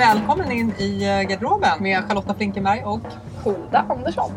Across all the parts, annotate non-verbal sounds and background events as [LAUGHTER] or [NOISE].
Välkommen in i eh, garderoben med Charlotta Flinkenberg och Hulda Andersson.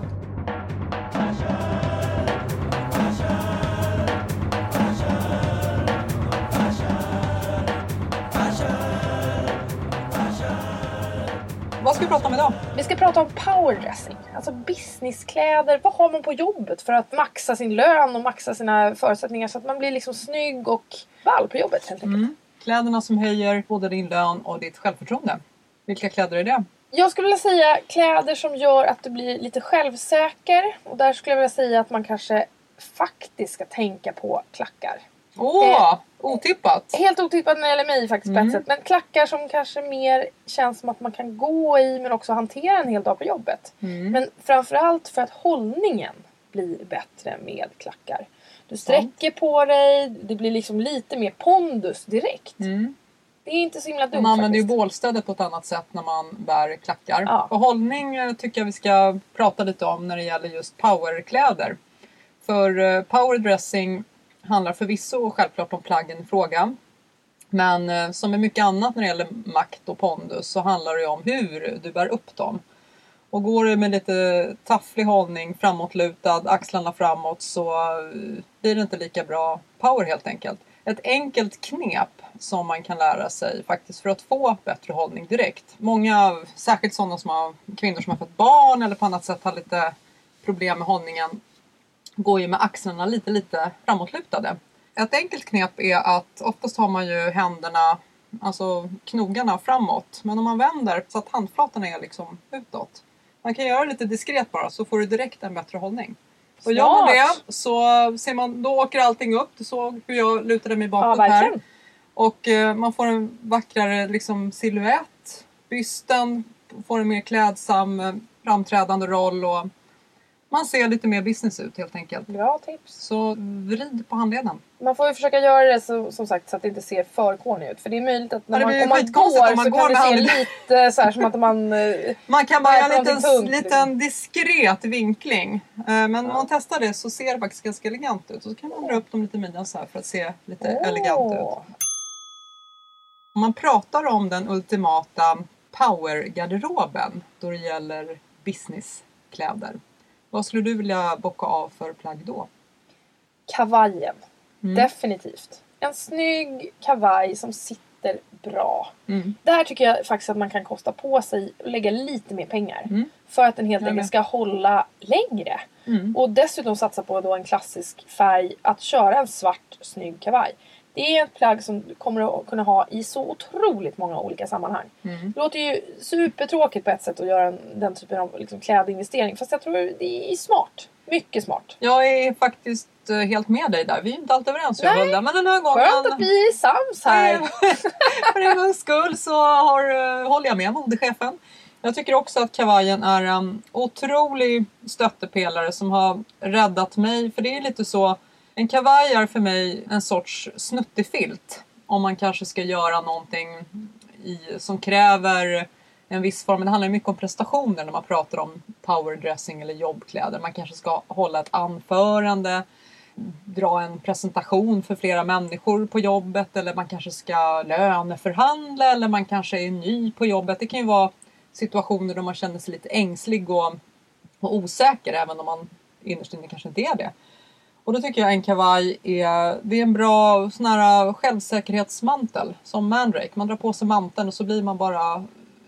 vad ska vi prata om idag? Vi ska prata om powerdressing, alltså businesskläder. Vad har man på jobbet för att maxa sin lön och maxa sina förutsättningar så att man blir liksom snygg och ball på jobbet helt enkelt. Mm. Kläderna som höjer både din lön och ditt självförtroende. Vilka kläder är det? Jag skulle vilja säga kläder som gör att du blir lite självsäker. Och där skulle jag vilja säga att man kanske faktiskt ska tänka på klackar. Åh, Eh, otippat! Helt otippat när det gäller mig faktiskt Mm. sätt. Men klackar som kanske mer känns som att man kan gå i men också hantera en hel dag på jobbet. Mm. Men framförallt för att hållningen blir bättre med klackar. Du sträcker på dig, det blir liksom lite mer pondus direkt. Mm. Det är inte så himla dumt Man använder ju bålstödet på ett annat sätt när man bär klackar. Ja. Och hållning eh, tycker jag vi ska prata lite om när det gäller just powerkläder. För eh, powerdressing handlar förvisso självklart om plaggen i fråga. Men eh, som med mycket annat när det gäller makt och pondus så handlar det ju om hur du bär upp dem. Och går du med lite tafflig hållning, framåtlutad, axlarna framåt så blir det inte lika bra power helt enkelt. Ett enkelt knep som man kan lära sig faktiskt för att få bättre hållning direkt. Många, särskilt sådana som har, kvinnor som har fått barn eller på annat sätt har lite problem med hållningen, går ju med axlarna lite, lite framåtlutade. Ett enkelt knep är att oftast har man ju händerna, alltså knogarna framåt. Men om man vänder så att handflatorna är liksom utåt. Man kan göra det lite diskret bara så får du direkt en bättre hållning. Och gör man det så ser man, då åker allting upp. Du såg hur jag lutade mig Ja, bakåt här. verkligen. Och eh, man får en vackrare liksom, silhuett. Bysten får en mer klädsam eh, framträdande roll och man ser lite mer business ut helt enkelt. Bra tips. Så vrid på handleden. Man får ju försöka göra det så, som sagt så att det inte ser för corny ut. För det är möjligt att när Ja, man, om man går om man så går kan det se handen. lite så här som att man... eh, Man kan bara göra en liten, tungt, liten diskret vinkling. Eh, Men om Ja. man testar det så ser det faktiskt ganska elegant ut. Och så kan man dra upp dem lite midjan så här för att se lite åh. elegant ut. Om man pratar om den ultimata powergarderoben då det gäller businesskläder. Vad skulle du vilja bocka av för plagg då? Kavajen. Mm. Definitivt. En snygg kavaj som sitter bra. Mm. Där tycker jag faktiskt att man kan kosta på sig och lägga lite mer pengar. Mm. För att den helt enkelt ska hålla längre. Mm. Och dessutom satsa på då en klassisk färg. Att köra en svart snygg kavaj. Det är ett plagg som du kommer att kunna ha i så otroligt många olika sammanhang. Mm. Det låter ju supertråkigt på ett sätt att göra en, den typen av liksom klädinvestering. Fast jag tror det är smart. Mycket smart. Jag är faktiskt eh, helt med dig där. Vi är inte alltid överens Nej. Hulda. Men den här gången... Skönt att vi är sams här. [LAUGHS] för en gångs skull så har, eh, håller jag med modechefen. Jag tycker också att kavajen är en otrolig stöttepelare som har räddat mig. För det är lite så, en kavaj är för mig en sorts snuttefilt. Om man kanske ska göra någonting i, som kräver en viss form. Det handlar mycket om prestationer när man pratar om powerdressing eller jobbkläder. Man kanske ska hålla ett anförande, dra en presentation för flera människor på jobbet eller man kanske ska löneförhandla eller man kanske är ny på jobbet. Det kan ju vara situationer då man känner sig lite ängslig och, och osäker även om man innerst inne kanske inte är det. Och då tycker jag en kavaj är, det är en bra sån här självsäkerhetsmantel som Mandrake. Man drar på sig manteln och så blir man bara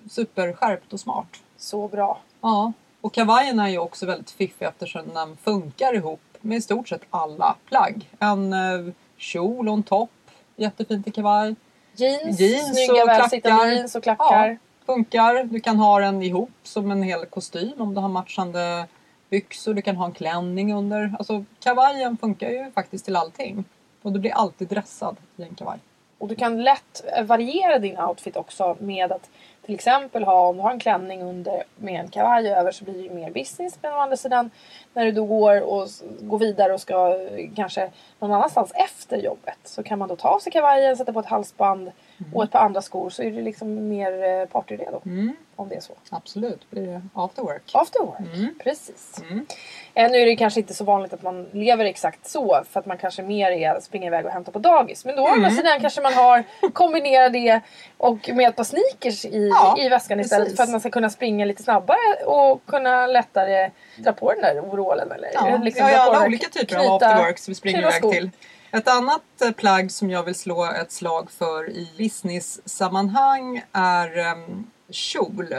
superskärpt och smart. Så bra. Ja, och kavajen är ju också väldigt fiffig eftersom den funkar ihop med i stort sett alla plagg. En eh, kjol och en topp, jättefint i kavaj. Jeans, Jeans snygga välsittande jeans och klackar. Ja, funkar. Du kan ha den ihop som en hel kostym om du har matchande byxor. Du kan ha en klänning under. Alltså kavajen funkar ju faktiskt till allting. Och du blir alltid dressad i en kavaj. Och du kan lätt eh, variera din outfit också med att till exempel ha, om du har en klänning under med en kavaj över så blir det ju mer business. Men å andra sidan när du då går, och, går vidare och ska eh, kanske någon annanstans efter jobbet så kan man då ta av sig kavajen, sätta på ett halsband och ett par andra skor så är det liksom mer eh, partyredo. Mm, Om det är så. absolut, det blir after work. After work, Mm. precis. Mm. Eh, nu är det kanske inte så vanligt att man lever exakt så för att man kanske mer är springer iväg och hämtar på dagis. Men då å andra Mm. sidan kanske man har kombinerat det och med ett par sneakers i, Ja, i väskan istället precis. för att man ska kunna springa lite snabbare och kunna lättare dra på den där overallen. Eller Ja, liksom vi har ju alla olika typer knyta- av afterworks vi springer iväg till. Ett annat eh, plagg som jag vill slå ett slag för i business-sammanhang är um, kjol.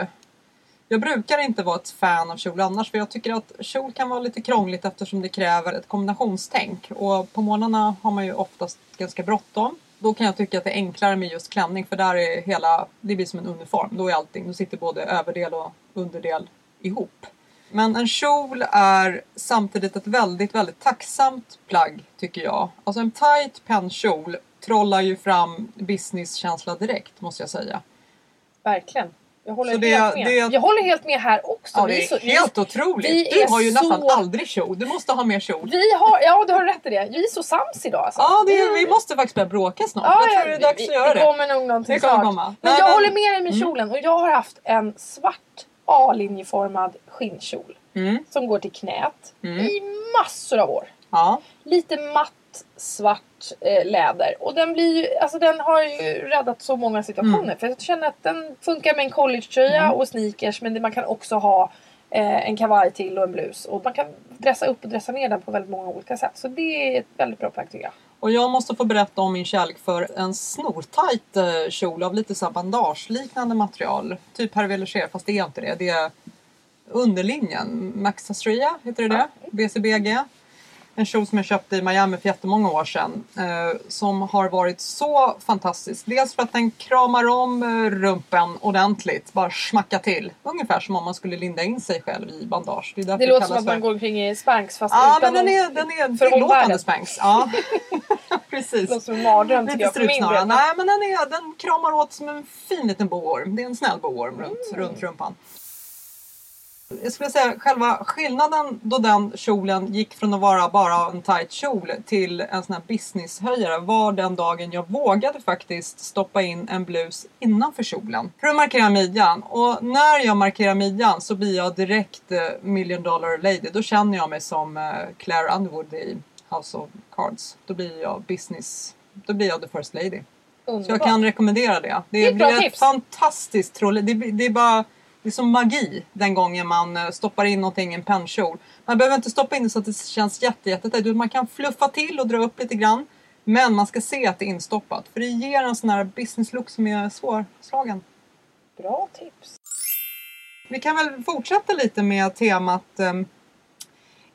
Jag brukar inte vara ett fan av kjol annars för jag tycker att kjol kan vara lite krångligt eftersom det kräver ett kombinationstänk. Och på morgnarna har man ju oftast ganska bråttom. Då kan jag tycka att det är enklare med just klänning för där är hela, det blir som en uniform. Då är allting, då sitter både överdel och underdel ihop. Men en kjol är samtidigt ett väldigt, väldigt tacksamt plagg tycker jag. Alltså en tight pennkjol trollar ju fram businesskänsla direkt måste jag säga. Verkligen. Jag håller, Så det- helt med. det- jag håller helt med här också. Ja, Vi det är så- vi- helt otroligt. vi Du är har ju nästan så- aldrig kjol. Du måste ha mer kjol. Vi har, ja du har rätt i det. Vi är så sams idag alltså. Ja, det är, vi måste faktiskt börja bråka snart. Ja, jag ja, tror det är dags vi- att göra det det. kommer nog någonting Det snart. komma. Men jag håller med dig med Mm. kjolen och jag har haft en svart A-linjeformad skinnkjol Mm. som går till knät Mm. i massor av år. Ja. Lite matt svart eh, läder och den blir ju, alltså den har ju räddat så många situationer Mm. för jag känner att den funkar med en collegetröja Mm. och sneakers men det, man kan också ha eh, en kavaj till och en blus och man kan dressa upp och dressa ner den på väldigt många olika sätt så det är ett väldigt bra plagg tycker jag. Och jag måste få berätta om min kärlek för en snortajt eh, kjol av lite så bandageliknande material. Typ Hervé Leger, fast det är inte det. Det är underlinjen. Max Sastria, heter det det? BCBG. En kjol som jag köpte i Miami för jättemånga år sedan. Eh, som har varit så fantastisk. Dels för att den kramar om eh, rumpen ordentligt. Bara smacka till. Ungefär som om man skulle linda in sig själv i bandage. Det, Det låter som att man för- går omkring i Spanx fast Ja, utan men den är, den är för tillåtande. Spanx. Ja, [LAUGHS] [LAUGHS] precis. Det låter som en mardröm tycker jag för. Nej, men den, är, den kramar åt som en fin liten boorm. Det är en snäll boorm runt, runt rumpan. Jag skulle säga själva skillnaden då den kjolen gick från att vara bara en tight kjol till en sån här businesshöjare var den dagen jag vågade faktiskt stoppa in en blus innanför kjolen för att markera midjan. Och när jag markerar midjan så blir jag direkt eh, million dollar lady. Då känner jag mig som eh, Claire Underwood i House of Cards. Då blir jag business, då blir jag the first lady. Så jag kan rekommendera det. Det, Det är ett ett fantastiskt troll. Det, det är bara det är som magi den gången man eh, stoppar in någonting i en pennkjol. Man behöver inte stoppa in det så att det känns jätte, jättetajt. Man kan fluffa till och dra upp lite grann. Men man ska se att det är instoppat. För det ger en sån här business look som är svårslagen. Bra tips. Vi kan väl fortsätta lite med temat eh,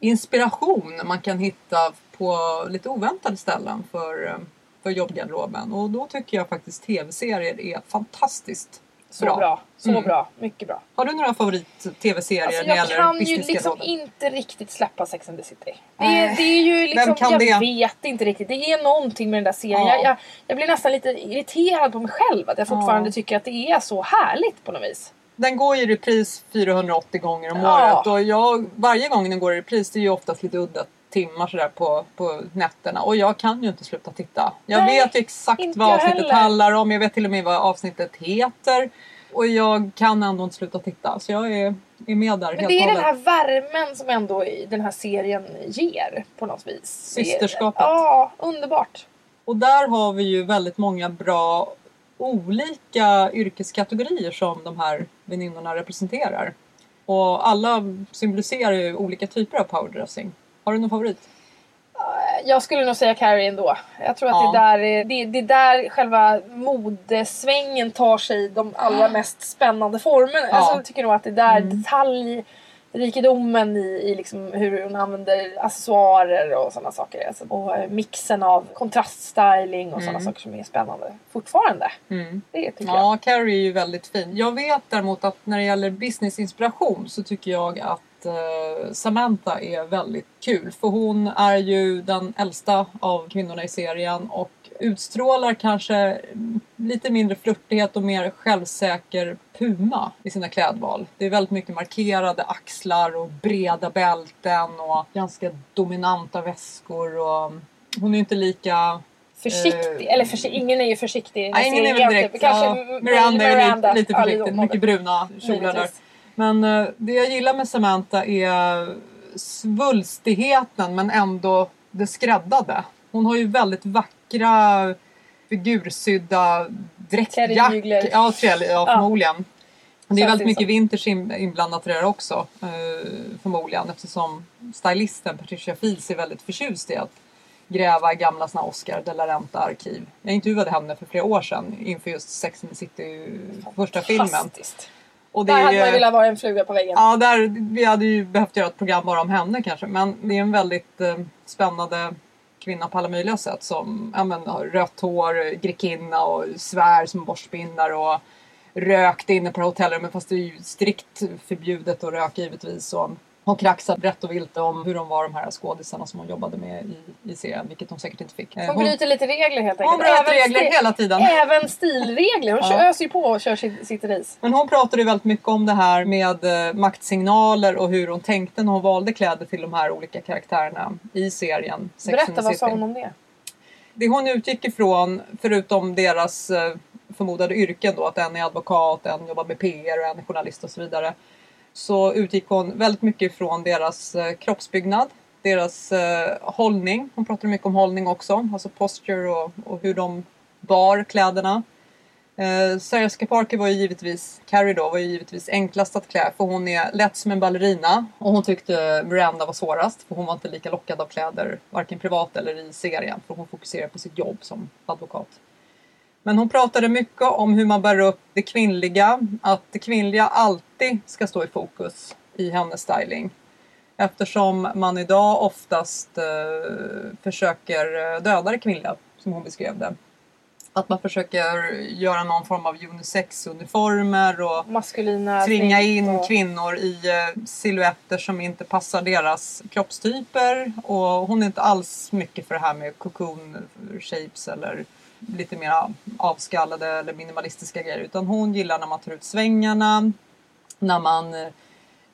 inspiration man kan hitta på lite oväntade ställen för, eh, för jobbgarderoben. Och då tycker jag faktiskt tv-serier är fantastiskt Så bra. bra. Så Mm. bra. Mycket bra. Har du några favorit-tv-serier Alltså, när jag kan ju liksom businessgarderob? inte riktigt släppa Sex and the City. Det är, det är ju liksom, kan jag det? vet inte riktigt. Det är någonting med den där serien. Ja. Jag, jag, jag blir nästan lite irriterad på mig själv att jag fortfarande Ja. tycker att det är så härligt på något vis. Den går i repris 480 gånger om Ja. året och jag, varje gång den går i repris det är ju oftast lite udda timmar sådär på, på nätterna och jag kan ju inte sluta titta. Jag Nej, vet ju exakt vad avsnittet heller. handlar om, jag vet till och med vad avsnittet heter och jag kan ändå inte sluta titta så jag är, är med där Men helt det är och den hållet. här värmen som ändå i den här serien ger på något vis. Systerskapet. Ja, underbart. Och där har vi ju väldigt många bra olika yrkeskategorier som de här väninnorna representerar. Och alla symboliserar ju olika typer av powerdressing. Har du någon favorit? Jag skulle nog säga Carrie ändå. Jag tror att Ja. det, är där, är- det, det är där själva modesvängen tar sig de allra mest spännande formerna. Ja. Alltså, jag tycker nog att det är där Mm. detaljrikedomen i, i liksom hur hon använder accessoarer och sådana saker. Alltså, och eh, mixen av kontraststyling och sådana Mm. saker som är spännande. Fortfarande. Det tycker jag. Ja, Carrie är ju väldigt fin. Jag vet däremot att när det gäller businessinspiration så tycker jag att eh, Samantha är väldigt kul. För hon är ju den äldsta av kvinnorna i serien och utstrålar kanske lite mindre flörtighet och mer självsäker puma i sina klädval. Det är väldigt mycket markerade axlar och breda bälten och ganska dominanta väskor. Och hon är inte lika Försiktig. Eh, Eller försi- ingen är ju försiktig Nej, ingen är väl egentligen. direkt... Kanske ja, M- Miranda är Miranda. lite, försiktig. mycket bruna kjolar där. Men eh, det jag gillar med Samantha är svulstigheten men ändå det skräddade. Hon har ju väldigt vackra figursydda. Terrymygler. Ja, trell, ja, förmodligen. Det är väldigt mycket vinters in- inblandat i det där också. Eh, förmodligen eftersom stylisten Patricia Fields är väldigt förtjust i att gräva i gamla såna Oscar de la Renta-arkiv. Jag intervjuade henne för flera år sedan inför just Sex and the City första filmen. Och det Där är hade ju- man velat vara en fluga på väggen. Ja, där, vi hade ju behövt göra ett program bara om henne kanske. Men det är en väldigt eh, spännande kvinna på alla möjliga sätt. Som ja, men, har rött hår, grekinna och svär som borstbindar och rökt inne på hotellrummet fast det är ju strikt förbjudet att röka givetvis. Och hon kraxar brett och vilt om hur de var de här skådisarna som hon jobbade med i, i serien, vilket hon säkert inte fick. Eh, Hon bryter lite regler helt enkelt. hon bryter regler stil- hela tiden. Även stilregler. Hon [LAUGHS] Ja. öser ju på och kör sitt, sitt race. Men hon pratade ju väldigt mycket om det här med eh, maktsignaler och hur hon tänkte när hon valde kläder till de här olika karaktärerna i serien. Sex Berätta, vad sa hon om det? Det hon utgick ifrån, förutom deras eh, förmodade yrken då, att en är advokat, en jobbar med PR och en är journalist och så vidare. Så utgick hon väldigt mycket från deras eh, kroppsbyggnad, deras eh, hållning. Hon pratade mycket om hållning också, alltså posture och, och hur de bar kläderna. Eh, Sarah Parker var ju givetvis, Carrie då, var ju givetvis enklast att klä för hon är lätt som en ballerina och hon tyckte Miranda var svårast för hon var inte lika lockad av kläder varken privat eller i serien för hon fokuserar på sitt jobb som advokat. Men hon pratade mycket om hur man bär upp det kvinnliga, att det kvinnliga alltid ska stå i fokus i hennes styling. Eftersom man idag oftast eh, försöker eh, döda det kvinnliga, som hon beskrev det. Att man försöker göra någon form av unisex-uniformer och Maskulina tvinga in och- kvinnor i eh, silhuetter som inte passar deras kroppstyper. Och hon är inte alls mycket för det här med cocoon shapes eller lite mer avskallade eller minimalistiska grejer. Utan hon gillar när man tar ut svängarna, när man eh,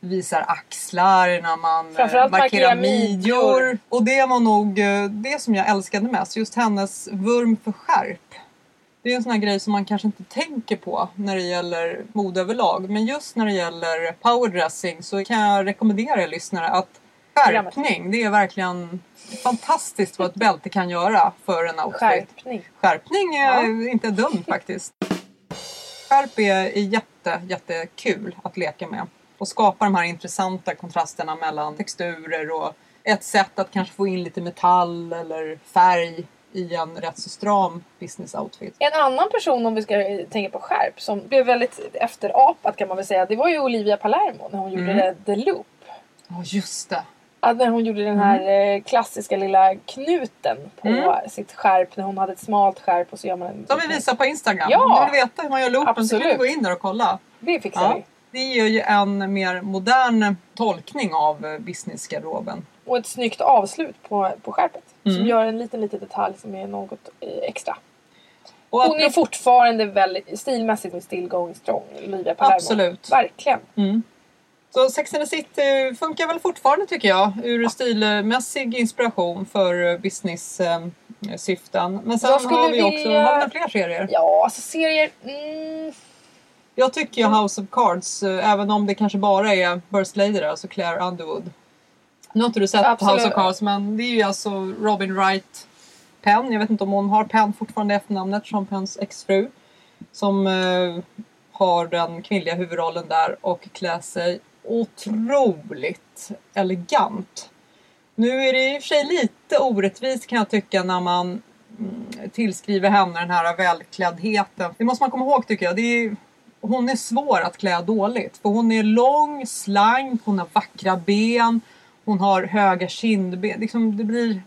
visar axlar, när man eh, markerar markera midjor. midjor. Och det var nog eh, det som jag älskade mest, just hennes vurm för skärp. Det är en sån här grej som man kanske inte tänker på när det gäller mode överlag. Men just när det gäller powerdressing så kan jag rekommendera er lyssnare att skärpning, det är verkligen fantastiskt vad ett bälte kan göra för en outfit. Skärpning. Skärpning är Ja. inte dumt faktiskt. Skärp är, är jätte, jättekul att leka med och skapa de här intressanta kontrasterna mellan texturer och ett sätt att kanske få in lite metall eller färg i en rätt så stram business outfit. En annan person om vi ska tänka på skärp som blev väldigt efterapat kan man väl säga. Det var ju Olivia Palermo när hon gjorde Mm. det, The Loop. Ja, just det. Ja, när hon gjorde den här eh, klassiska lilla knuten på Mm. sitt skärp. När hon hade ett smalt skärp och så gör man en... De vi visar på Instagram. Ja. Om du vill veta hur man gör loopen så kan du Absolut. gå in där och kolla. Det fixar Ja. vi. Det ger ju en mer modern tolkning av eh, businessgarderoben. Och ett snyggt avslut på, på skärpet. Som Mm. gör en liten, liten detalj som är något eh, extra. Och Hon är fortfarande väldigt stilmässigt med still going strong, Olivia Palermo. Absolut. Verkligen. Mm. Så Sex and the City funkar väl fortfarande tycker jag ur stilmässig inspiration för business-syften. Men sen Jag skulle har vi också, vilja- har vi några fler serier? Ja, alltså serier... Mm, Jag tycker ju House of Cards, eh, även om det kanske bara är Burst Lady där, alltså Claire Underwood. Nu har inte du sett Absolut. House of Cards men det är ju alltså Robin Wright Penn. Jag vet inte om hon har Penn fortfarande i efternamnet, Sean Penns exfru. Som eh, har den kvinnliga huvudrollen där och klär sig otroligt elegant. Nu är det i och för sig lite orättvist kan jag tycka när man mm, tillskriver henne den här välkläddheten. Det måste man komma ihåg tycker jag. Det är, hon är svår att klä dåligt. För hon är lång, slank, hon har vackra ben, hon har höga kindben. Liksom, det blir...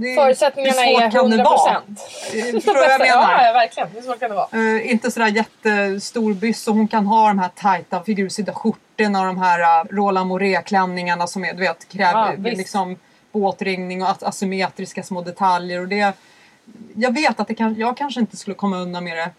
Det, förutsättningarna hur svårt är kan 100 det vara? Eh, Förstår du vad jag [LAUGHS] menar? Ja, verkligen. Hur svårt kan det vara? Eh, inte sådär jättestor byss och hon kan ha de här tajta figursydda skjortorna och de här uh, Roland Moret-klänningarna som är, du vet, kräver Ja, liksom båtringning och as- asymmetriska små detaljer. Och det, jag vet att det kan, jag kanske inte skulle komma undan med det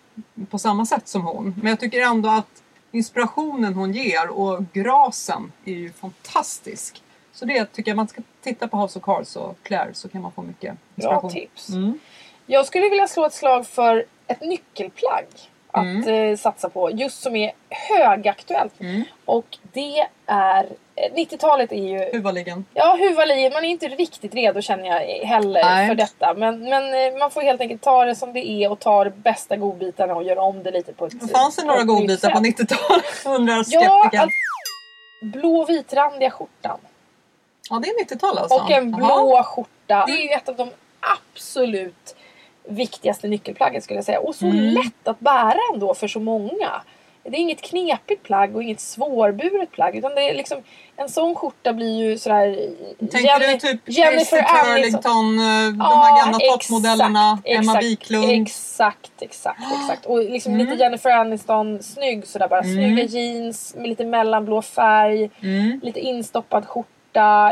på samma sätt som hon. Men jag tycker ändå att inspirationen hon ger och grasen är ju fantastisk. Så det tycker jag man ska titta på House of Cards och Claire så kan man få mycket Bra inspiration. tips. Mm. Jag skulle vilja slå ett slag för ett nyckelplagg att Mm. eh, satsa på. Just som är högaktuellt. Mm. Och det är... eh, 90-talet är ju... Huvudligen. Ja, huvudligen. Man är inte riktigt redo känner jag heller Nej. för detta. Men, men eh, man får helt enkelt ta det som det är och ta de bästa godbitarna och göra om det lite på ett Fanns det några godbitar på sätt. 90-talet? [LAUGHS] Undrar Ja, skeptikern. alltså, blå vitrandiga skjortan. Ja, det är 90-tal alltså. Och en blå skjorta. Det är ett av de absolut viktigaste nyckelplaggen skulle jag säga. Och så Mm. lätt att bära ändå för så många. Det är inget knepigt plagg och inget svårburet plagg. Utan det är liksom, en sån skjorta blir ju sådär... Tänker du typ Jennifer. Turlington, eh, de här gamla exakt, toppmodellerna, Emma Wiklund. Exakt, exakt, exakt. Och liksom Mm. lite Jennifer Aniston snygg sådär bara. Mm. Snygga jeans med lite mellanblå färg. Mm. Lite instoppad skjorta.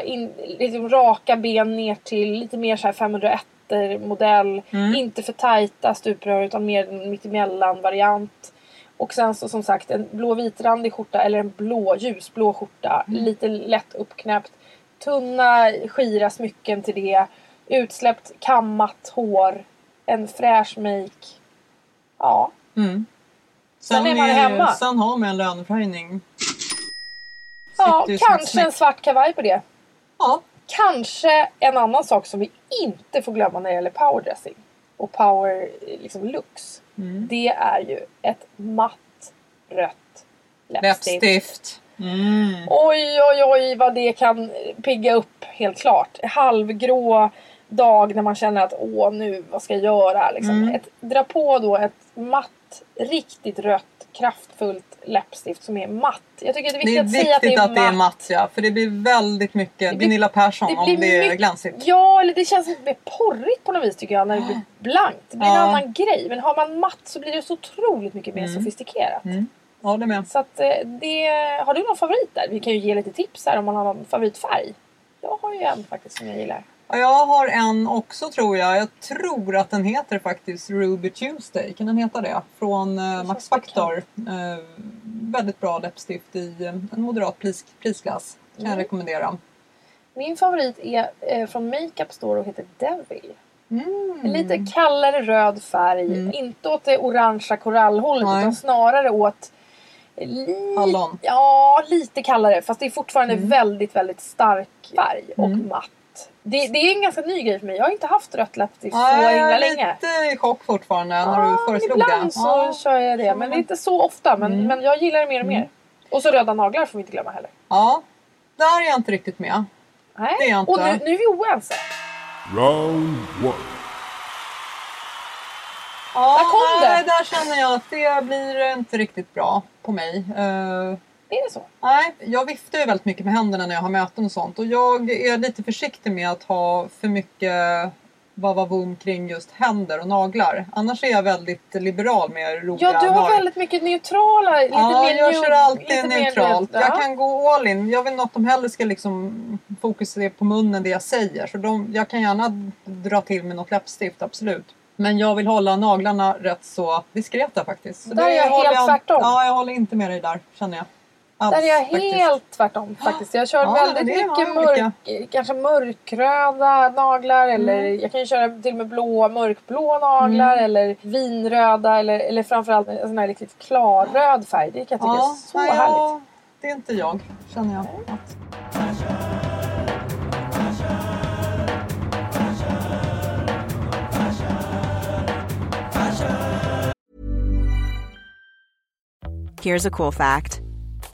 In, liksom raka ben ner till. Lite mer såhär 501 modell. Mm. Inte för tajta stuprör utan mer en mittemellan variant. Och sen så som sagt en blå vitrandig skjorta eller en blå ljusblå skjorta. Mm. Lite lätt uppknäppt. Tunna skira smycken till det. Utsläppt kammat hår. En fräsch make. Ja. Mm. Sen är man hemma. Sen har man en löneförhöjning. Ja, kanske en svart kavaj på det. Ja. Kanske en annan sak som vi inte får glömma när det gäller powerdressing och power liksom looks. Mm. Det är ju ett matt rött läppstift. Läppstift. Mm. Oj, oj, oj vad det kan pigga upp helt klart. Halvgrå dag när man känner att åh nu, vad ska jag göra? Liksom. Mm. Ett, dra på då ett matt, riktigt rött, kraftfullt läppstift som är matt. Jag tycker det är Det viktigt är att säga att det viktigt är att det är matt. matt ja, för det blir väldigt mycket Det blir- Gunilla Persson det om det är glansigt. Ja, eller det känns lite mer porrigt på något vis tycker jag när det blir blankt. Det blir en Ja. annan grej. Men har man matt så blir det så otroligt mycket mer Mm. sofistikerat. Mm. Ja, det med. Så att eh, det... Har du någon favorit där? Vi kan ju ge lite tips här om man har någon favoritfärg. Jag har ju en faktiskt som jag gillar. Ja, jag har en också tror jag. Jag tror att den heter faktiskt Ruby Tuesday. Kan den heta det? Från eh, Max Factor. Eh, väldigt bra läppstift i en moderat pris, prisklass. Kan jag Mm. rekommendera. Min favorit är eh, från Makeup Store och heter Devil. Mm. Lite kallare röd färg. Mm. Inte åt det orangea korallhållet Nej. utan snarare åt li- Hallon. Ja, lite kallare. Fast det är fortfarande Mm. väldigt, väldigt stark färg och Mm. Det, det är en ganska ny grej för mig. Jag har inte haft rött läppstift så Ja, jag himla är länge. lite i chock fortfarande när du föreslog ibland det. så Ja. kör jag det. Men det är inte så ofta. Men, Mm. men jag gillar det mer och mer. Och så röda naglar får vi inte glömma heller. ja, där är jag inte riktigt med. Nej. Det är jag inte. Och nu, nu är vi oense. Round one. Ja, Där kom nej, det. där känner jag att det blir inte riktigt bra på mig. Eh, Är det så? Nej, jag viftar ju väldigt mycket med händerna när jag har möten och sånt. Och jag är lite försiktig med att ha för mycket vavavum kring just händer och naglar. Annars är jag väldigt liberal med roliga Ja, du har väldigt mycket neutrala. Lite Ja, mer jag kör alltid mer neutralt. Jag ja. kan gå all in. Jag vill något de hellre ska liksom fokusera på munnen det jag säger. Så de, jag kan gärna dra till med något läppstift, absolut. Men jag vill hålla naglarna rätt så diskreta faktiskt. Så Där är jag håller helt tvärtom. Ja, jag håller inte med dig där känner jag. Alls, Där är jag faktiskt. helt tvärtom faktiskt. Jag kör Ja, väldigt mycket olika. mörk, kanske mörkröda naglar eller Mm. jag kan ju köra till och med blå, mörkblå naglar eller vinröda eller, eller framförallt en sån här riktigt klarröd färg. Det kan jag tycka Ja, är så nej, härligt. ja, det är inte jag känner jag. Here's a cool fact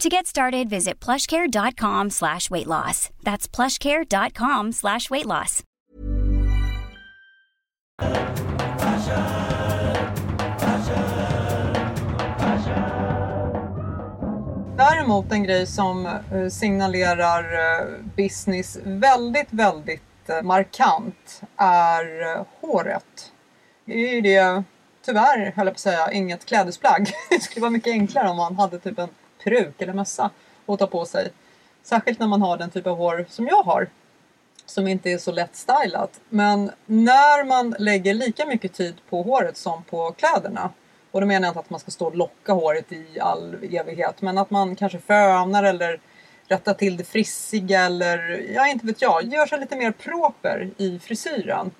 To get started, visit plushcare.com slash weight loss. That's plushcare.com slash weight loss. Däremot en grej som eh, signalerar eh, business väldigt, väldigt eh, markant är håret. Det är ju det, tyvärr höll jag på att säga, inget klädesplagg. [LAUGHS] Det skulle vara mycket enklare om man hade typ en peruk eller mössa att ta på sig. Särskilt när man har den typ av hår som jag har. Som inte är så lätt stylat. Men när man lägger lika mycket tid på håret som på kläderna. Och då menar jag inte att man ska stå och locka håret i all evighet. Men att man kanske fönar eller rättar till det frissiga eller, ja inte vet jag, gör sig lite mer proper i frisyren.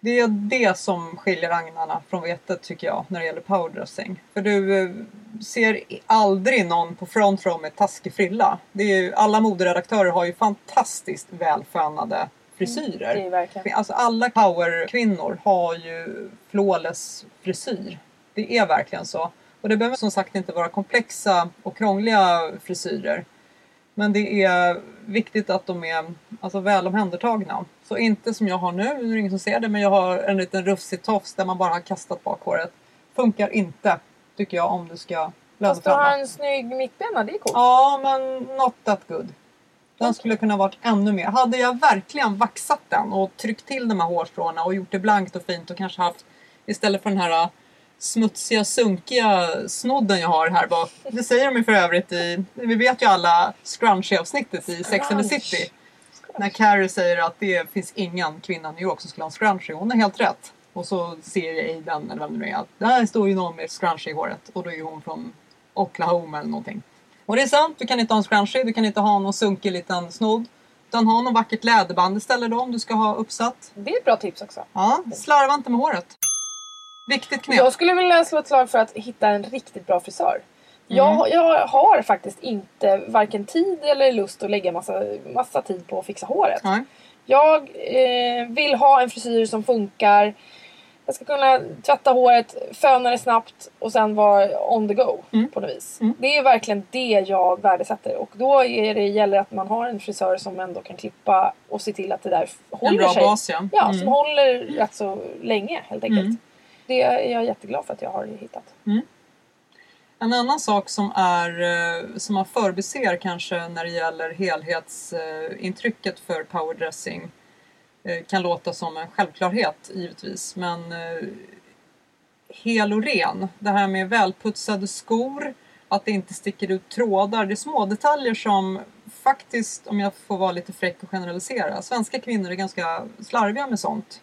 Det är det som skiljer agnarna från vetet tycker jag när det gäller powerdressing. För du eh, ser aldrig någon på front row med taskig frilla. Det är ju, alla moderedaktörer har ju fantastiskt välfönade frisyrer. Är verkligen. Alltså alla powerkvinnor har ju flawless frisyr. Det är verkligen så. Och det behöver som sagt inte vara komplexa och krångliga frisyrer. Men det är viktigt att de är alltså, väl omhändertagna. Så inte som jag har nu, nu är det ingen som ser det, men jag har en liten rufsig tofs där man bara har kastat bak håret. Funkar inte, tycker jag, om du ska Fast du har en snygg mittbena, det är coolt. Ja, men not that good. Den skulle kunna varit ännu mer. Hade jag verkligen vaxat den och tryckt till de här hårstråna och gjort det blankt och fint och kanske haft istället för den här smutsiga, sunkiga snodden jag har här bak. Det säger de ju för övrigt i, vi vet ju alla scrunchie-avsnittet i Sex and the City. När Carrie säger att det finns ingen kvinna i New York som skulle ha en scrunchie. Hon har helt rätt. Och så ser Aidan, eller vem det nu är, att där står ju någon med scrunchie i håret. Och då är hon från Oklahoma eller någonting. Och det är sant, du kan inte ha en scrunchie, du kan inte ha någon sunkig liten snodd. Utan ha någon vackert läderband istället då om du ska ha uppsatt. Det är ett bra tips också. Ja, slarva inte med håret. Viktigt knep. Jag skulle vilja slå ett slag för att hitta en riktigt bra frisör. Jag, jag har faktiskt inte varken tid eller lust att lägga massa, massa tid på att fixa håret. Nej. Jag eh, vill ha en frisyr som funkar. Jag ska kunna tvätta håret, föna det snabbt och sen vara on the go på något vis. Det är verkligen det jag värdesätter och då är det, gäller att man har en frisör som ändå kan klippa och se till att det där håller En bra sig. bas ja. Ja, Mm. som håller rätt så länge helt enkelt. Det är jag jätteglad för att jag har hittat. Mm. En annan sak som, är, eh, som man förbiser kanske när det gäller helhetsintrycket för powerdressing eh, kan låta som en självklarhet givetvis men eh, hel och ren, det här med välputsade skor, att det inte sticker ut trådar, det är små detaljer som faktiskt, om jag får vara lite fräck och generalisera, svenska kvinnor är ganska slarviga med sånt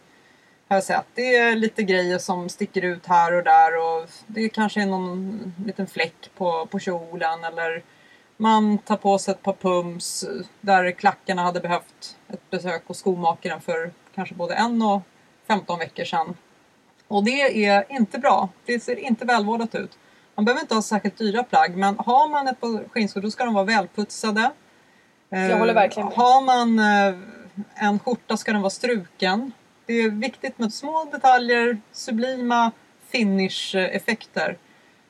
har jag sett. Det är lite grejer som sticker ut här och där och det kanske är någon liten fläck på, på kjolen eller man tar på sig ett par pums där klackarna hade behövt ett besök hos skomakaren för kanske både en och 15 veckor sedan. Och det är inte bra. Det ser inte välvårdat ut. Man behöver inte ha särskilt dyra plagg men har man ett par skinnskor då ska de vara välputsade. Jag håller verkligen med. Har man eh, en skjorta ska den vara struken. Det är viktigt med små detaljer, sublima finish-effekter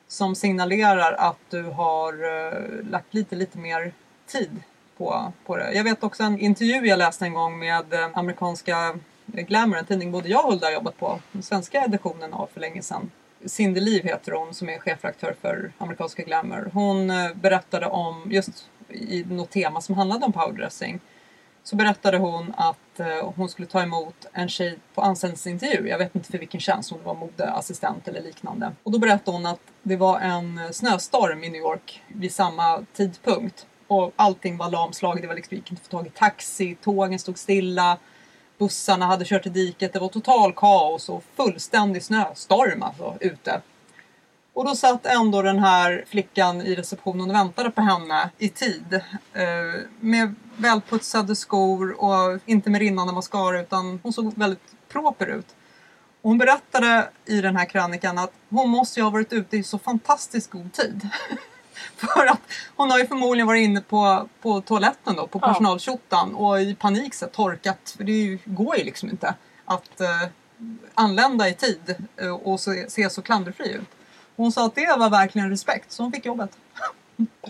som signalerar att du har uh, lagt lite, lite mer tid på, på det. Jag vet också en intervju jag läste en gång med uh, amerikanska Glamour, en tidning både jag och Hulda har jobbat på, den svenska editionen av för länge sedan. Cindy Liv heter hon som är chefredaktör för amerikanska Glamour. Hon uh, berättade om, just i något tema som handlade om powerdressing, så berättade hon att eh, hon skulle ta emot en tjej på anställningsintervju. Jag vet inte för vilken tjänst, om det var modeassistent eller liknande. Och då berättade hon att det var en snöstorm i New York vid samma tidpunkt. Och allting var lamslaget, det var liksom, gick inte att få tag i taxi, tågen stod stilla, bussarna hade kört i diket, det var total kaos och fullständig snöstorm alltså ute. Och då satt ändå den här flickan i receptionen och väntade på henne i tid. Eh, med välputsade skor och inte med rinnande mascara utan hon såg väldigt proper ut. Och hon berättade i den här krönikan att hon måste ju ha varit ute i så fantastiskt god tid. [LAUGHS] För att hon har ju förmodligen varit inne på, på toaletten då, på Ja. personaltjottan och i panik så torkat. För det ju, går ju liksom inte att eh, anlända i tid eh, och se, se så klanderfri ut. Hon sa att det var verkligen respekt, så hon fick jobbet.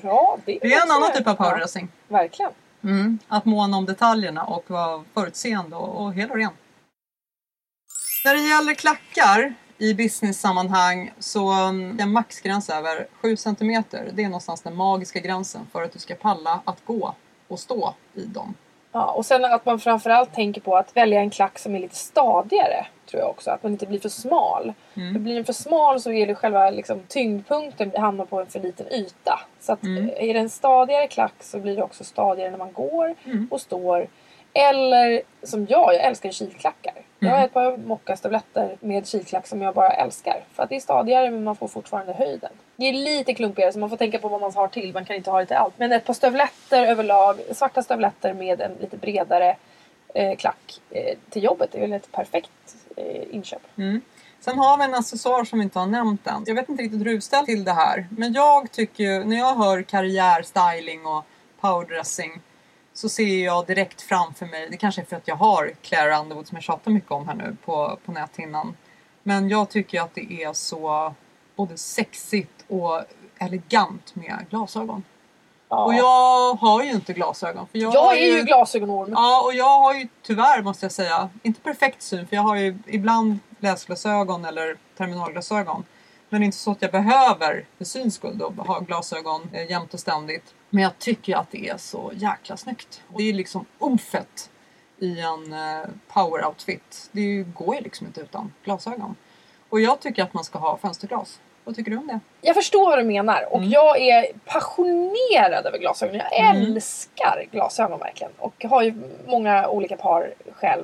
Bra. Det är, Det är en annan typ av Ja, powerdressing. verkligen. Mm. Att måna om detaljerna och vara förutseende och, och hel och ren. När det gäller klackar i business-sammanhang så mm, är en maxgräns över 7 cm. Det är någonstans den magiska gränsen för att du ska palla att gå och stå i dem. Ja, och sen att man framförallt tänker på att välja en klack som är lite stadigare. Tror jag också. Att man inte blir för smal. För blir den för smal så är det själva liksom, tyngdpunkten hamnar på en för liten yta. Så att, Mm. är det en stadigare klack så blir det också stadigare när man går Mm. och står. Eller som jag, jag älskar kilklackar. Jag Mm. har ett par mockastövletter med kilklack som jag bara älskar. För att det är stadigare men man får fortfarande höjden. Det är lite klumpigare så man får tänka på vad man har till. Man kan inte ha det till allt. Men ett par stövletter överlag, svarta stövletter med en lite bredare eh, klack eh, till jobbet är väl ett perfekt eh, inköp. Sen har vi en accessoar som vi inte har nämnt än. Jag vet inte riktigt hur du till det här. Men jag tycker ju, när jag hör karriärstyling och powerdressing så ser jag direkt framför mig, det kanske är för att jag har Claire Underwood som jag tjatar mycket om här nu på, på näthinnan. Men jag tycker att det är så både sexigt och elegant med glasögon. Ja. Och jag har ju inte glasögon. För jag, jag är ju glasögonorm. Ja, och jag har ju tyvärr måste jag säga, inte perfekt syn för jag har ju ibland läsglasögon eller terminalglasögon. Men det är inte så att jag behöver för syns skull då ha glasögon eh, jämt och ständigt. Men jag tycker att det är så jäkla snyggt. Och det är liksom umfet i en eh, power outfit. Det går ju liksom inte utan glasögon. Och jag tycker att man ska ha fönsterglas. Vad tycker du om det? Jag förstår vad du menar och jag är passionerad över glasögon. Jag älskar glasögon verkligen och har ju många olika par själv.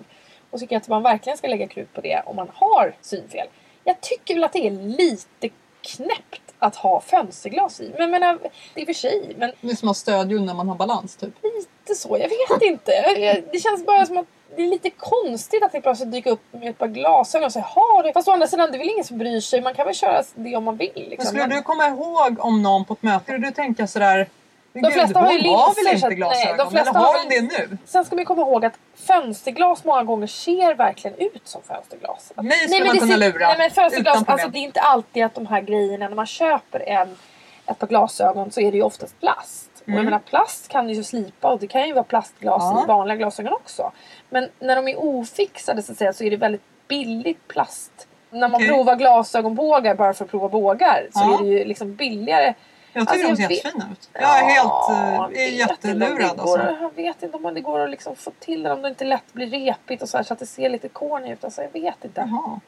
Och tycker att man verkligen ska lägga krut på det om man har synfel. Jag tycker väl att det är lite knäppt att ha fönsterglas i. Men menar, det är för sig, men Det är som att ha stödhjul när man har balans typ. lite så. Jag vet inte. Jag- Det känns bara som att det är lite konstigt att det plötsligt dyker upp med ett par glasögon och säger ha det. Fast å andra sidan, det är väl ingen som bryr sig. Man kan väl köra det om man vill. Men Liksom. skulle Men- du komma ihåg om någon på ett möte, skulle du tänka sådär men De gud, flesta har ju linser, väl inte nej, de flesta Eller har de det nu? Sen ska man komma ihåg att fönsterglas många gånger ser verkligen ut som fönsterglas. Att- skulle man men det kunna ser- lura, Nej men fönsterglas, alltså det är inte alltid att de här grejerna när man köper en, ett par glasögon så är det ju oftast plast. Och jag menar plast kan ju slipa och det kan ju vara plastglas Mm. Ja. i vanliga glasögon också. Men när de är ofixade så att säga så är det väldigt billigt plast när man Okej. provar glasögonbågar bara för att prova bågar så Ja. är det ju liksom billigare. Jag tycker Alltså, de ser jättefina ut. Jag är helt Ja, om det jättelurad går- alltså. Jag vet inte om det går att liksom få till det. Om det inte lätt blir repigt och så, här, så att det ser lite corny ut. Alltså, jag vet inte. Jaha.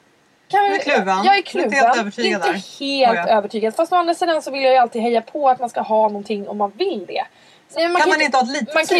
Kan vi- kluven. Jag är kluven. inte helt övertygad inte där. helt Oj. övertygad. Fast å andra sidan så vill jag ju alltid heja på att man ska ha någonting om man vill det. Nej, men Kan man inte ha ett litet man kan?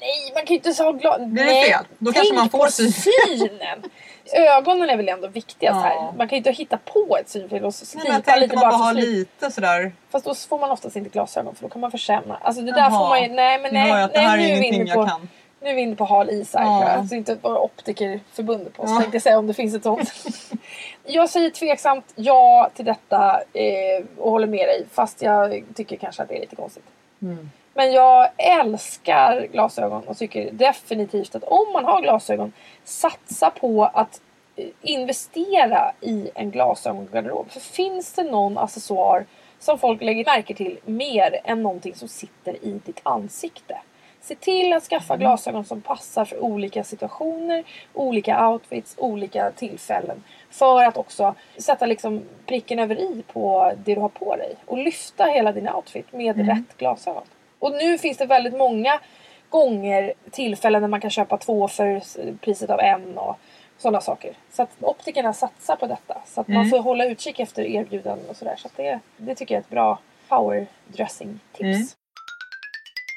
Nej, man kan ju inte ha glas... Blir det fel? Då kanske man får syn. synen. [LAUGHS] Ögonen är väl ändå viktigast Ja. här. Man kan ju inte hitta på ett synfel och Nej, men tänkte lite man bara ha lite sådär. Fast då får man oftast inte glasögon för då kan man försämra. Alltså det där Jaha. får man ju... Nej men Nu hör jag nej, att det här nej är nu är vi ingenting inne jag på... kan. Nu är vi inne på hal is här Ja. Alltså inte bara optikerförbundet på oss Ja. tänkte jag säga om det finns ett sånt. [LAUGHS] jag säger tveksamt ja till detta eh, och håller med dig fast jag tycker kanske att det är lite konstigt. Mm. Men jag älskar glasögon och tycker definitivt att om man har glasögon satsa på att eh, investera i en glasögongarderob. För finns det någon accessoar som folk lägger märke till mer än någonting som sitter i ditt ansikte. Se till att skaffa glasögon som passar för olika situationer, olika outfits, olika tillfällen. För att också sätta liksom pricken över i på det du har på dig. Och lyfta hela din outfit med rätt glasögon. Och nu finns det väldigt många gånger tillfällen när man kan köpa två för priset av en och sådana saker. Så att optikerna satsar på detta. Så att man får hålla utkik efter erbjudanden och sådär. Så att det, det tycker jag är ett bra power dressing tips. Mm.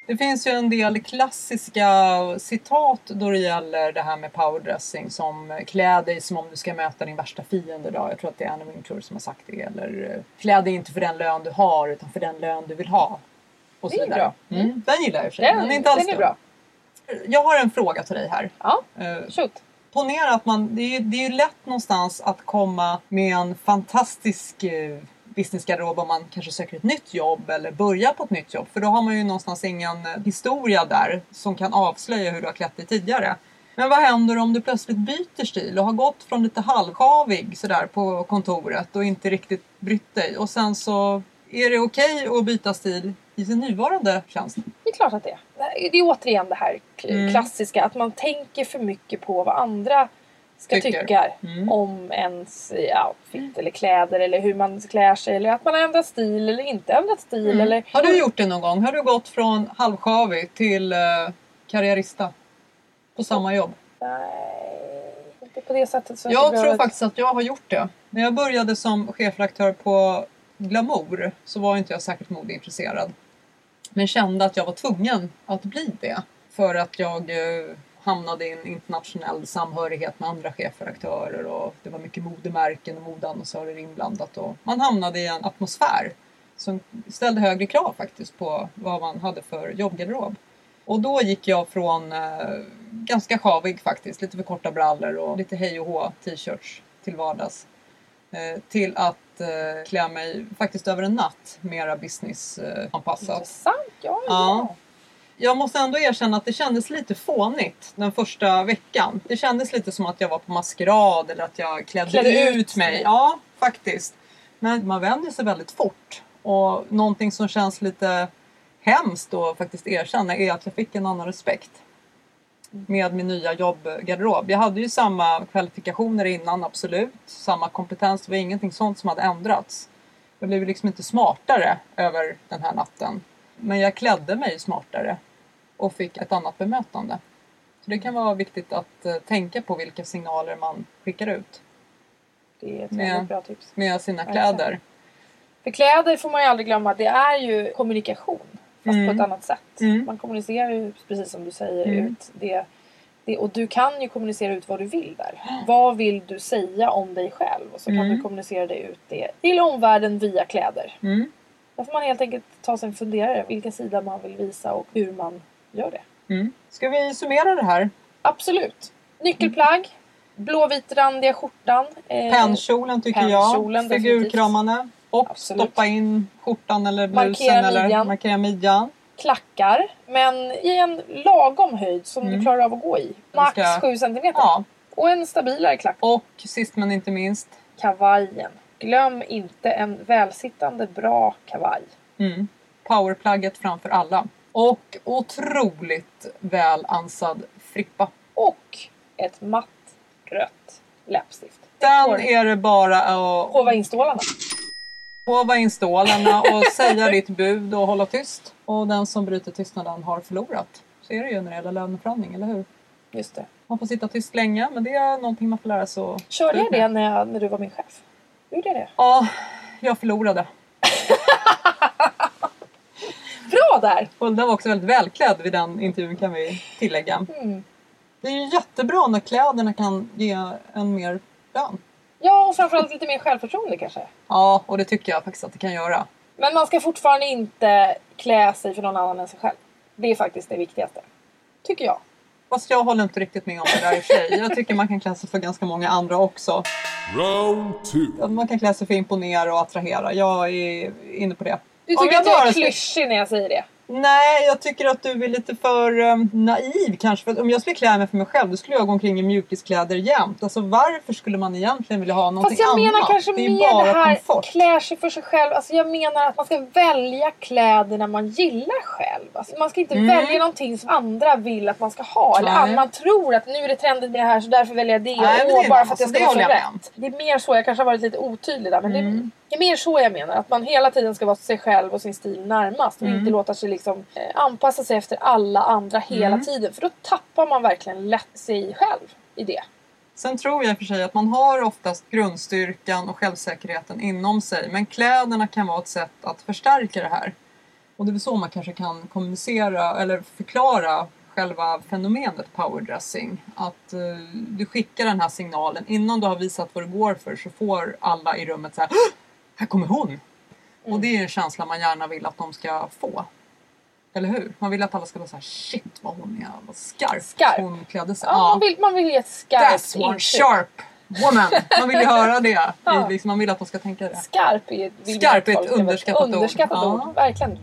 Det finns ju en del klassiska citat då det gäller det här med powerdressing som klä dig som om du ska möta din värsta fiende. Då. Jag tror att det är Anna Wintour som har sagt det. Eller eh, klä dig inte för den lön du har utan för den lön du vill ha. Och så Det är vidare. bra. Mm. Den gillar jag i och för sig. Den, Den är inte alls den är bra. Jag har en fråga till dig här. Ja, Eh, shoot. Ponera att man, det är, ju, det är ju lätt någonstans att komma med en fantastisk eh, businessgarderob om man kanske söker ett nytt jobb eller börjar på ett nytt jobb. För då har man ju någonstans ingen eh, historia där som kan avslöja hur du har klätt dig tidigare. Men vad händer om du plötsligt byter stil och har gått från lite halvkavig sådär på kontoret och inte riktigt brytt dig och sen så är det okej att byta stil i sin nuvarande tjänst? Det är klart att det är. Det är återigen det här Mm. klassiska att man tänker för mycket på vad andra ska Tycker. tycka Mm. om ens outfit eller kläder eller hur man klär sig eller att man har ändrat stil eller inte ändrat stil Mm. eller Har du gjort det någon gång? Har du gått från halvkavig till eh, karriärista på samma jobb? Nej, inte på det sättet. Så Jag tror faktiskt att jag har gjort det. När jag började som chefredaktör på Glamour så var inte jag särskilt modeintresserad. Men kände att jag var tvungen att bli det. För att jag eh, hamnade i en internationell samhörighet med andra chefredaktörer och det var mycket modemärken och modeannonsörer inblandat. Och man hamnade i en atmosfär som ställde högre krav faktiskt på vad man hade för jobbgarderob. Och då gick jag från eh, ganska sjavig faktiskt, lite för korta brallor och lite hej och hå t-shirts till vardags. Eh, till att eh, klä mig faktiskt över en natt mera businessanpassat. Intressant, ja. Ja. ja. Jag måste ändå erkänna att det kändes lite fånigt den första veckan. Det kändes lite som att jag var på maskerad eller att jag klädde, Klädde ut, ut mig. Ja, faktiskt. Men man vänjer sig väldigt fort. Och någonting som känns lite hemskt att faktiskt erkänna är att jag fick en annan respekt med min nya jobbgarderob. Jag hade ju samma kvalifikationer innan, absolut. Samma kompetens, det var ingenting sånt som hade ändrats. Jag blev liksom inte smartare över den här natten. Men jag klädde mig smartare och fick ett annat bemötande. Så det kan vara viktigt att eh, tänka på vilka signaler man skickar ut Det är ett Med- bra tips. med sina kläder. För kläder får man ju aldrig glömma, det är ju kommunikation. Fast Mm. på ett annat sätt. Mm. Man kommunicerar ju precis som du säger Mm. ut det, det. Och du kan ju kommunicera ut vad du vill där. Vad vill du säga om dig själv? Och så kan Mm. du kommunicera det ut det till omvärlden via kläder. Mm. Där får man helt enkelt ta sig en funderare vilka sidor man vill visa och hur man gör det. Mm. Ska vi summera det här? Absolut. Nyckelplagg. Blåvitrandiga skjortan. eh, Pennkjolen tycker pennkjolen, jag. Figurkramande. Och Absolut. stoppa in skjortan eller blusen Markera eller midjan. markera midjan. klackar. Men i en lagom höjd som du klarar av att gå i. Max Mm. ska- 7 cm. Ja. Och en stabilare klack. Och sist men inte minst. Kavajen. Glöm inte en välsittande bra kavaj. Mm. Powerplagget framför alla. Och otroligt väl ansad frippa. Och ett matt rött läppstift. Sen är det bara att Hova in stålarna. Hova in stålarna och [LAUGHS] säga ditt bud och hålla tyst. Och den som bryter tystnaden har förlorat. Så är det ju när det gäller löneförhandling, eller hur? Just det. Man får sitta tyst länge, men det är någonting man får lära sig att Körde jag det när, jag, när du var min chef? Gjorde jag det? Ja, jag förlorade. [LAUGHS] Bra där! Hulda var också väldigt välklädd vid den intervjun kan vi tillägga. Mm. Det är ju jättebra när kläderna kan ge en mer lön. Ja, och framförallt lite mer självförtroende kanske. Ja, och det tycker jag faktiskt att det kan göra. Men man ska fortfarande inte klä sig för någon annan än sig själv. Det är faktiskt det viktigaste. Tycker jag. Fast jag håller inte riktigt med om det där i sig. Jag tycker man kan klä sig för ganska många andra också. Round two. Man kan klä sig för att imponera och attrahera. Jag är inne på det. Du tycker jag att jag är klyschig när jag säger det. Nej, jag tycker att du är lite för um, naiv kanske. För att om jag skulle klä mig för mig själv då skulle jag gå omkring i mjukiskläder jämt. Alltså varför skulle man egentligen vilja ha någonting Fast jag menar annat? kanske det mer det här komfort. klär sig för sig själv. Alltså jag menar att man ska välja kläderna man gillar själv. Alltså man ska inte Mm. välja någonting som andra vill att man ska ha. Eller Nej. man tror att nu är det trendigt med det här så därför väljer jag det. Nej, men det bara för att jag ska vara rätt. Det är mer så, jag kanske har varit lite otydlig där. Men Mm. det är mer så jag menar. Att man hela tiden ska vara sig själv och sin stil närmast. Och Mm. inte låta sig liksom eh, anpassa sig efter alla andra hela Mm. tiden. För då tappar man verkligen lätt sig själv i det. Sen tror jag för sig att man har oftast grundstyrkan och självsäkerheten inom sig. Men kläderna kan vara ett sätt att förstärka det här. Och det är väl så man kanske kan kommunicera eller förklara själva fenomenet powerdressing. Att eh, du skickar den här signalen innan du har visat vad du går för så får alla i rummet så här "Åh! Här kommer hon! Och det är en känsla man gärna vill att de ska få. Eller hur? Man vill att alla ska vara så här shit vad hon är vad skarp, Skarp. hon klädde sig. Ja, Man, vill, man vill ge ett skarpt That's one intryck. sharp woman! Man vill ju [LAUGHS] höra det. Ja. Liksom, man vill att de ska tänka det. Skarp är, Skarp är ett underskattat ord. underskattat ord. Ja. Verkligen.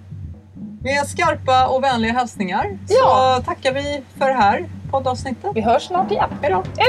Med skarpa och vänliga hälsningar Ja. så tackar vi för det här poddavsnittet. Vi hörs snart igen. Hejdå! Hej